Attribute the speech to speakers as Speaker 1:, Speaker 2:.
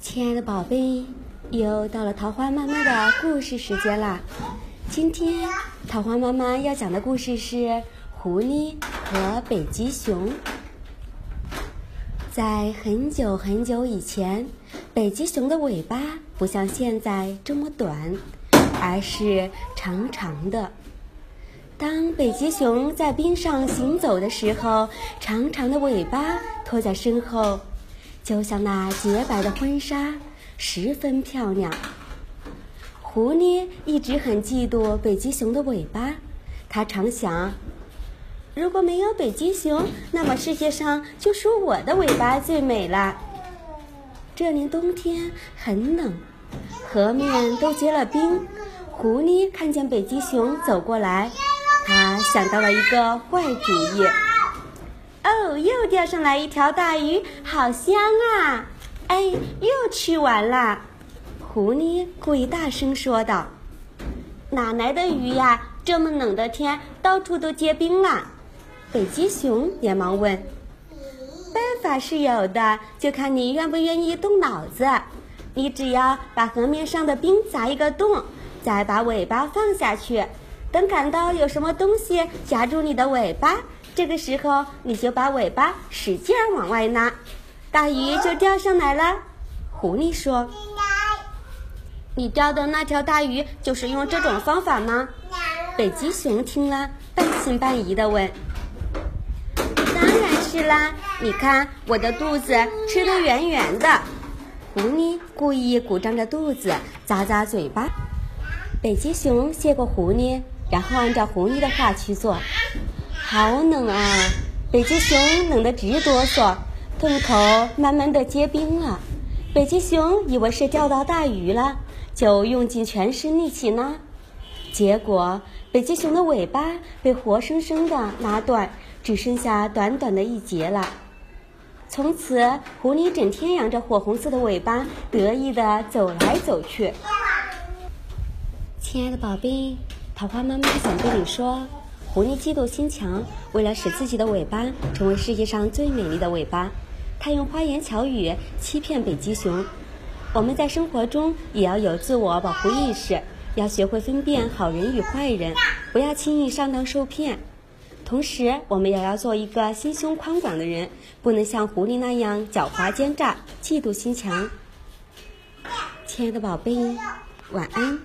Speaker 1: 亲爱的宝贝，又到了桃花妈妈的故事时间啦！今天桃花妈妈要讲的故事是《狐狸和北极熊》。在很久很久以前，北极熊的尾巴不像现在这么短，而是长长的。当北极熊在冰上行走的时候，长长的尾巴拖在身后。就像那洁白的婚纱，十分漂亮。狐狸一直很嫉妒北极熊的尾巴，他常想：如果没有北极熊，那么世界上就属我的尾巴最美了。这年冬天很冷，河面都结了冰。狐狸看见北极熊走过来，他想到了一个坏主意。哦，又钓上来一条大鱼，好香啊！哎，又吃完了。狐狸故意大声说道：“哪来的鱼呀？这么冷的天，到处都结冰了。”北极熊连忙问：“办法是有的，就看你愿不愿意动脑子。你只要把河面上的冰砸一个洞，再把尾巴放下去，等感到有什么东西夹住你的尾巴。”这个时候，你就把尾巴使劲往外拉，大鱼就钓上来了。狐狸说：“你钓的那条大鱼就是用这种方法吗？”北极熊听了，半信半疑的问：“当然是啦！你看我的肚子吃的圆圆的。”狐狸故意鼓胀着肚子，咂咂嘴巴。北极熊谢过狐狸，然后按照狐狸的话去做。好冷啊！北极熊冷得直哆嗦，洞口慢慢的结冰了。北极熊以为是钓到大鱼了，就用尽全身力气拉，结果北极熊的尾巴被活生生的拉断，只剩下短短的一截了。从此，狐狸整天扬着火红色的尾巴，得意的走来走去。亲爱的宝贝，桃花妈妈想对你说。狐狸嫉妒心强，为了使自己的尾巴成为世界上最美丽的尾巴，他用花言巧语欺骗北极熊。我们在生活中也要有自我保护意识，要学会分辨好人与坏人，不要轻易上当受骗。同时，我们也要做一个心胸宽广的人，不能像狐狸那样狡猾奸诈、嫉妒心强。亲爱的宝贝，晚安。